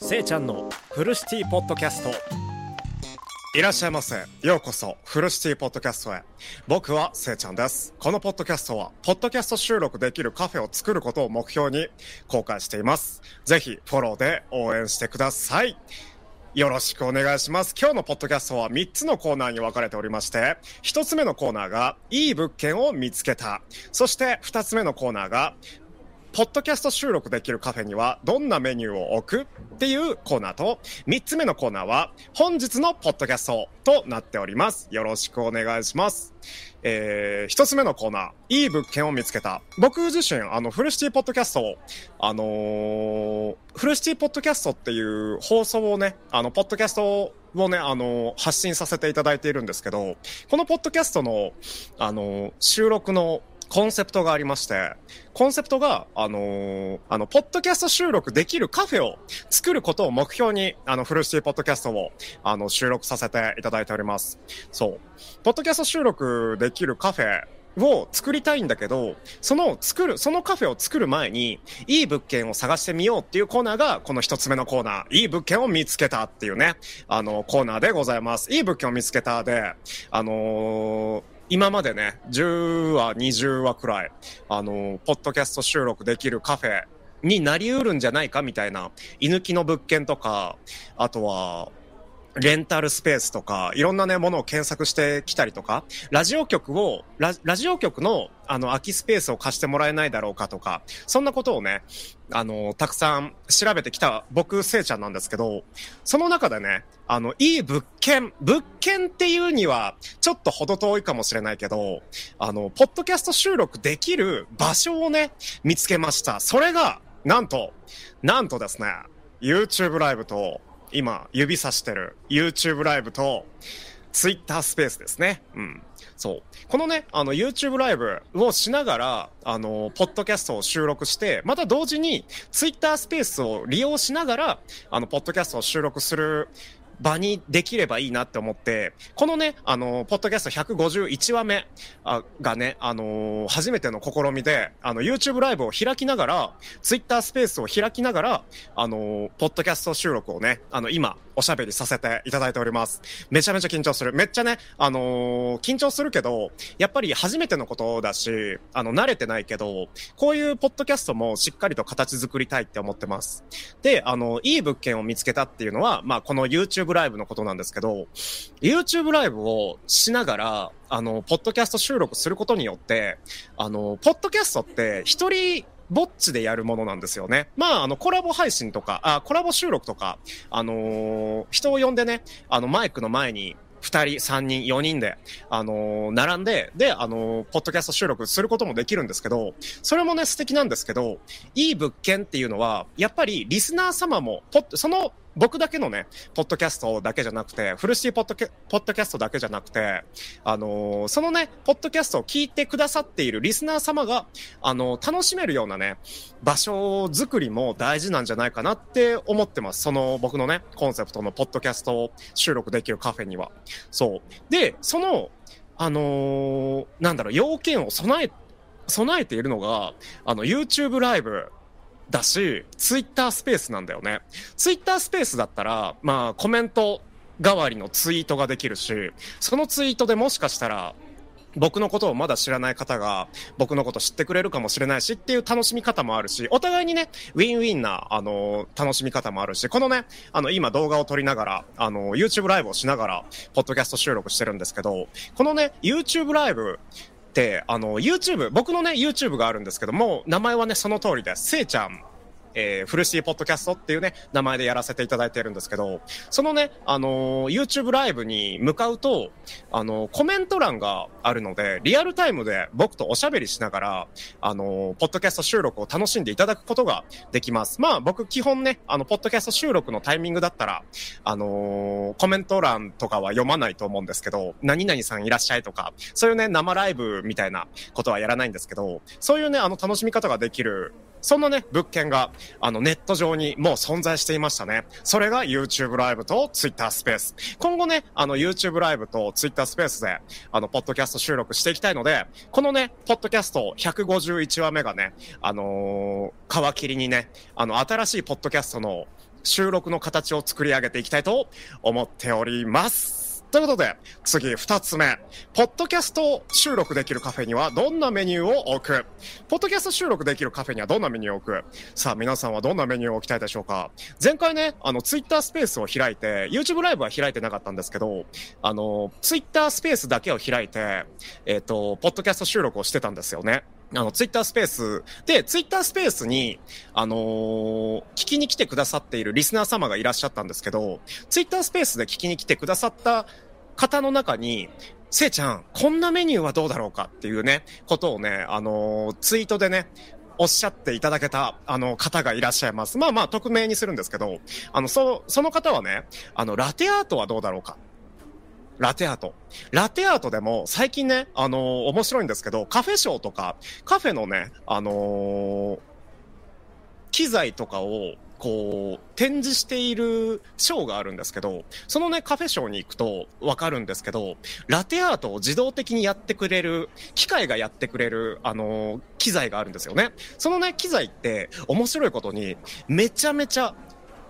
せいちゃんのフルシティポッドキャストいらっしゃいませ。ようこそ、フルシティポッドキャストへ。僕はせいちゃんです。このポッドキャストは、ポッドキャスト収録できるカフェを作ることを目標に公開しています。ぜひ、フォローで応援してください。よろしくお願いします。今日のポッドキャストは3つのコーナーに分かれておりまして、1つ目のコーナーが、いい物件を見つけた。そして、2つ目のコーナーが、ポッドキャスト収録できるカフェにはどんなメニューを置くっていうコーナーと、3つ目のコーナーは本日のポッドキャストとなっております。よろしくお願いします。えー、1つ目のコーナー、いい物件を見つけた。僕自身、あの、フルシティポッドキャストを、あのーフルシティポッドキャストっていう放送をね、あの、ポッドキャストをね、あの発信させていただいているんですけど、このポッドキャストの、あの収録のコンセプトがありまして、コンセプトが、あのーあの、ポッドキャスト収録できるカフェを作ることを目標に、あの、フルシティポッドキャストを、あの、収録させていただいております。そう。ポッドキャスト収録できるカフェを作りたいんだけど、その作る、そのカフェを作る前に、いい物件を探してみようっていうコーナーが、この一つ目のコーナー、いい物件を見つけたっていうね、あの、コーナーでございます。いい物件を見つけたで、あのー今までね、10話、20話くらい、あのポッドキャスト収録できるカフェになりうるんじゃないかみたいな、居抜きの物件とか、あとは、レンタルスペースとか、いろんなね、ものを検索してきたりとか、ラジオ局を、ラジオ局の、あの、空きスペースを貸してもらえないだろうかとか、そんなことをね、あの、たくさん調べてきた僕、せいちゃんなんですけど、その中でね、あの、いい物件、物件っていうには、ちょっと程遠いかもしれないけど、あの、ポッドキャスト収録できる場所をね、見つけました。それが、なんと、なんとですね、YouTube ライブと、今、指さしてる YouTube ライブと、Twitter スペースですね。うん。そう。このね、あの、YouTube ライブをしながら、あの、ポッドキャストを収録して、また同時に、Twitter スペースを利用しながら、あの、ポッドキャストを収録する場にできればいいなって思って、このね、あの、ポッドキャスト151話目がね、あの初めての試みで、あの、YouTube ライブを開きながら、Twitter スペースを開きながら、あのポッドキャスト収録をね、あの、今、おしゃべりさせていただいております。めちゃめちゃ緊張する。めっちゃね、あのー緊張するけど、やっぱり初めてのことだし、あの、慣れてないけど、こういうポッドキャストもしっかりと形作りたいって思ってます。で、あの、いい物件を見つけたっていうのは、まあ、この YouTube ライブのことなんですけど、YouTube ライブをしながら、あの、ポッドキャスト収録することによって、あの、ポッドキャストって一人、ぼっちでやるものなんですよね。まあ、あの、コラボ配信とか、あ、コラボ収録とか、あのー人を呼んでね、あの、マイクの前に、二人、三人、四人で、あのー並んで、で、あのーポッドキャスト収録することもできるんですけど、それもね、素敵なんですけど、いい物件っていうのは、やっぱりリスナー様も、ポッその、僕だけのね、ポッドキャストだけじゃなくて、フルシティポッドキャポッドキャストだけじゃなくて、あのーそのね、ポッドキャストを聞いてくださっているリスナー様が、あのー楽しめるようなね、場所作りも大事なんじゃないかなって思ってます。その僕のね、コンセプトのポッドキャストを収録できるカフェには。そう。で、その、あのーなんだろう、要件を備え、備えているのが、あの、YouTube ライブだし、Twitter スペースなんだよね。Twitter スペースだったら、まあ、コメント代わりのツイートができるし、そのツイートでもしかしたら、僕のことをまだ知らない方が僕のこと知ってくれるかもしれないしっていう楽しみ方もあるし、お互いにね、ウィンウィンな、あの楽しみ方もあるし、このね、あの、今動画を撮りながら、あの YouTube ライブをしながら、ポッドキャスト収録してるんですけど、このね、YouTube ライブって、あの、YouTube、僕のね、YouTube があるんですけども、名前はね、その通りです。せいちゃん。えーフルシティポッドキャストっていうね、名前でやらせていただいてるんですけど、そのね、あのー YouTube ライブに向かうと、あのーコメント欄があるので、リアルタイムで僕とおしゃべりしながら、あのーポッドキャスト収録を楽しんでいただくことができます。まあ僕基本ね、あの、ポッドキャスト収録のタイミングだったら、あのコメント欄とかは読まないと思うんですけど、何々さんいらっしゃいとか、そういうね、生ライブみたいなことはやらないんですけど、そういうね、あの、楽しみ方ができる、そんなね、物件が、あの、ネット上にもう存在していましたね。それが YouTube ライブと Twitter スペース。今後ね、あの、YouTube ライブと Twitter スペースで、あの、ポッドキャスト収録していきたいので、このね、ポッドキャスト151話目がね、あのー皮切りにね、あの、新しいポッドキャストの収録の形を作り上げていきたいと思っております。ということで、次二つ目。ポッドキャスト収録できるカフェにはどんなメニューを置く？ポッドキャスト収録できるカフェにはどんなメニューを置く？さあ皆さんはどんなメニューを置きたいでしょうか？前回ね、あの、ツイッタースペースを開いて、YouTube ライブは開いてなかったんですけど、あの、ツイッタースペースだけを開いて、えっ、ー、と、ポッドキャスト収録をしてたんですよね。あの、ツイッタースペースで、ツイッタースペースに、あのー、聞きに来てくださっているリスナー様がいらっしゃったんですけど、ツイッタースペースで聞きに来てくださった方の中に、せいちゃん、こんなメニューはどうだろうかっていうね、ことをね、あのー、ツイートでね、おっしゃっていただけた、あの、方がいらっしゃいます。まあまあ、匿名にするんですけど、あの、そ、その方はね、あの、ラテアートはどうだろうかラテアート。ラテアートでも最近ね、あのー、面白いんですけど、カフェショーとか、カフェのね、あのー、機材とかを、こう、展示しているショーがあるんですけど、そのね、カフェショーに行くとわかるんですけど、ラテアートを自動的にやってくれる、機械がやってくれる、あのー、機材があるんですよね。そのね、機材って面白いことに、めちゃめちゃ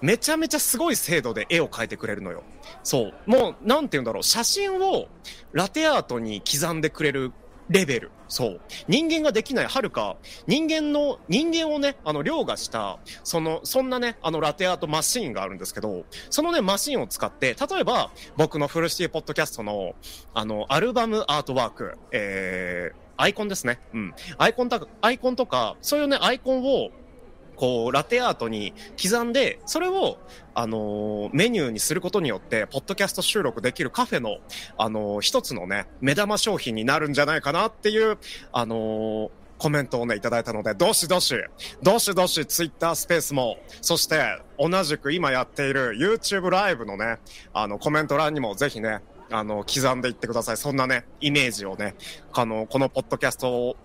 めちゃめちゃすごい精度で絵を描いてくれるのよ。そう。もう、なんて言うんだろう。写真をラテアートに刻んでくれるレベル。そう。人間ができない、はるか、人間の、人間をね、あの、凌駕した、その、そんなね、あの、ラテアートマシーンがあるんですけど、そのね、マシーンを使って、例えば、僕のフルシティポッドキャストの、あの、アルバムアートワーク、えー、アイコンですね。うん。アイコンとか、アイコンとか、そういうね、アイコンを、こう、ラテアートに刻んで、それを、あの、メニューにすることによって、ポッドキャスト収録できるカフェの、あのー、一つのね、目玉商品になるんじゃないかなっていう、あのコメントをね、いただいたので、どしどし、どしどしツイッタースペースも、そして同じく今やっている YouTube ライブのね、あのコメント欄にもぜひね、あの、刻んでいってください。そんなね、イメージをね、あの、このポッドキャスト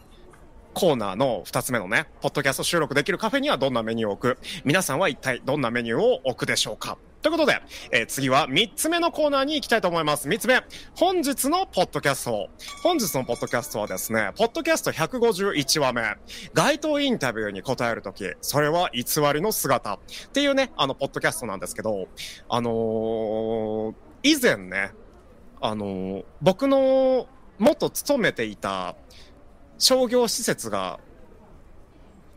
コーナーの二つ目のね、ポッドキャスト収録できるカフェにはどんなメニューを置く？皆さんは一体どんなメニューを置くでしょうか？ということで、えー、次は三つ目のコーナーに行きたいと思います。三つ目。本日のポッドキャスト。本日のポッドキャストはですね、ポッドキャスト151話目。街頭インタビューに答えるとき、それは偽りの姿。っていうね、あの、ポッドキャストなんですけど、あのー、以前ね、あのー、僕の元勤めていた商業施設が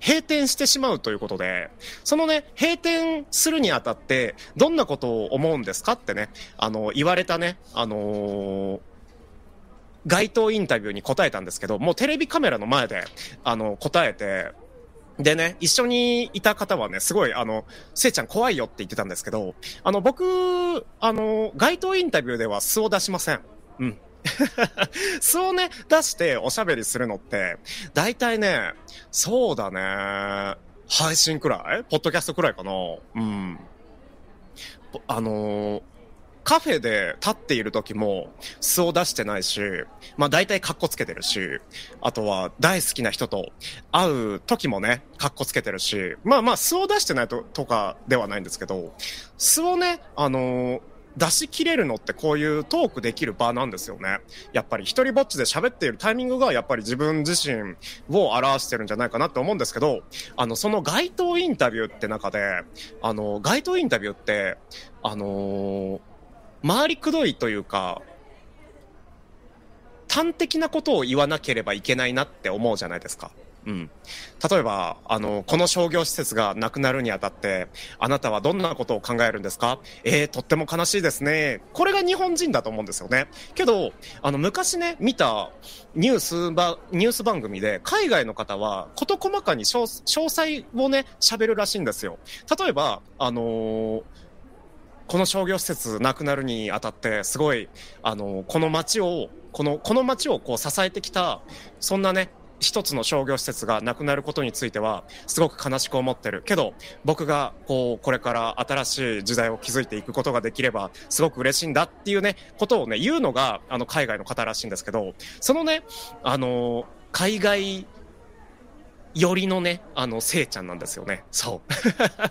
閉店してしまうということで、そのね、閉店するにあたって、どんなことを思うんですかってね、あの、言われたね、あのー、街頭インタビューに答えたんですけど、もうテレビカメラの前で、あの、答えて、でね、一緒にいた方はね、すごい、あの、せいちゃん怖いよって言ってたんですけど、あの、僕、あの、街頭インタビューでは素を出しません。うん。素をね、出しておしゃべりするのって、大体ね、そうだね、配信くらい？ポッドキャストくらいかな？うん。あのー、カフェで立っている時も素を出してないし、まあ大体カッコつけてるし、あとは大好きな人と会う時もね、カッコつけてるし、まあまあ素を出してないととかではないんですけど、素をね、あのー出し切れるのってこういうトークできる場なんですよね。やっぱり一人ぼっちで喋っているタイミングがやっぱり自分自身を表してるんじゃないかなって思うんですけど、あの、その街頭インタビューって中で、あの、街頭インタビューって、あのー、回りくどいというか、端的なことを言わなければいけないなって思うじゃないですか。うん。例えば、あの、この商業施設がなくなるにあたって、あなたはどんなことを考えるんですか？えー、とっても悲しいですね。これが日本人だと思うんですよね。けど、あの、昔ね、見たニュースば、ニュース番組で、海外の方は、事細かに詳細をね、喋るらしいんですよ。例えば、あのーこの商業施設なくなるにあたって、すごい、あの、この街を、この、この街をこう支えてきた、そんなね、一つの商業施設がなくなることについては、すごく悲しく思ってる。けど、僕が、こう、これから新しい時代を築いていくことができれば、すごく嬉しいんだっていうね、ことをね、言うのが、あの、海外の方らしいんですけど、そのね、あの、海外よりのね、あの、せいちゃんなんですよね。そう。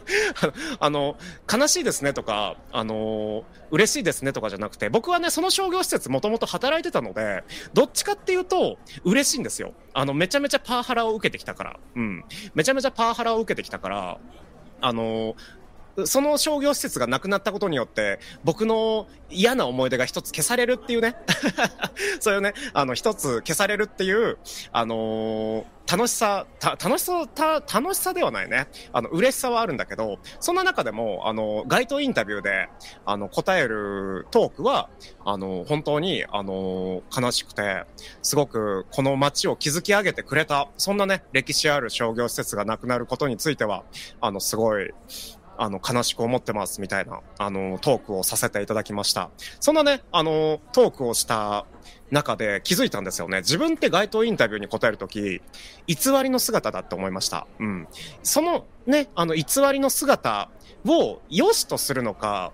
あの、悲しいですねとか、あの、嬉しいですねとかじゃなくて、僕はね、その商業施設もともと働いてたので、どっちかっていうと、嬉しいんですよ。あの、めちゃめちゃパワハラを受けてきたから。うん。めちゃめちゃパワハラを受けてきたから、あの、その商業施設がなくなったことによって、僕の嫌な思い出が一つ消されるっていうね。そういうね、あの、一つ消されるっていう、あのー楽しさ、楽しさ、た、楽しさではないね。あの、嬉しさはあるんだけど、そんな中でも、あの、街頭インタビューで、あの、答えるトークは、あの、本当に、あの、悲しくて、すごく、この街を築き上げてくれた、そんなね、歴史ある商業施設がなくなることについては、あの、すごい、あの、悲しく思ってますみたいな、あの、トークをさせていただきました。そんなね、あの、トークをした中で気づいたんですよね。自分って街頭インタビューに答えるとき、偽りの姿だって思いました。うん。そのね、あの偽りの姿を良しとするのか、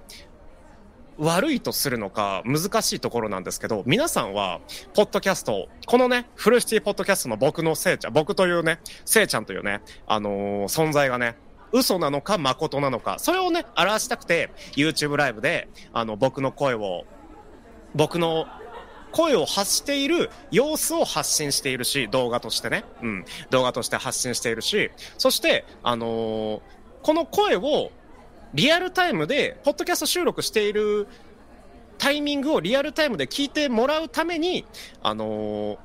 悪いとするのか難しいところなんですけど、皆さんは、ポッドキャスト、このね、フルシティポッドキャストの僕のせいちゃん、僕というね、せいちゃんというね、あのー、存在がね、嘘なのか誠なのか、それをね、表したくて、YouTube ライブで、あの、僕の声を、僕の声を発している様子を発信しているし、動画としてね。うん。動画として発信しているし、そして、あのー、この声をリアルタイムで、ポッドキャスト収録しているタイミングをリアルタイムで聞いてもらうために、あのー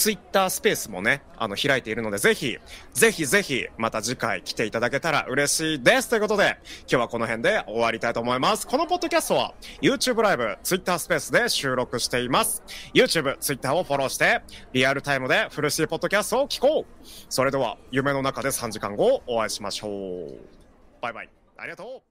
ツイッタースペースもね、あの、開いているので、ぜひ、ぜひぜひ、また次回来ていただけたら嬉しいです。ということで、今日はこの辺で終わりたいと思います。このポッドキャストは、YouTube ライブ、ツイッタースペースで収録しています。YouTube、ツイッターをフォローして、リアルタイムでフルシーポッドキャストを聞こう。それでは、夢の中で3時間後、お会いしましょう。バイバイ。ありがとう。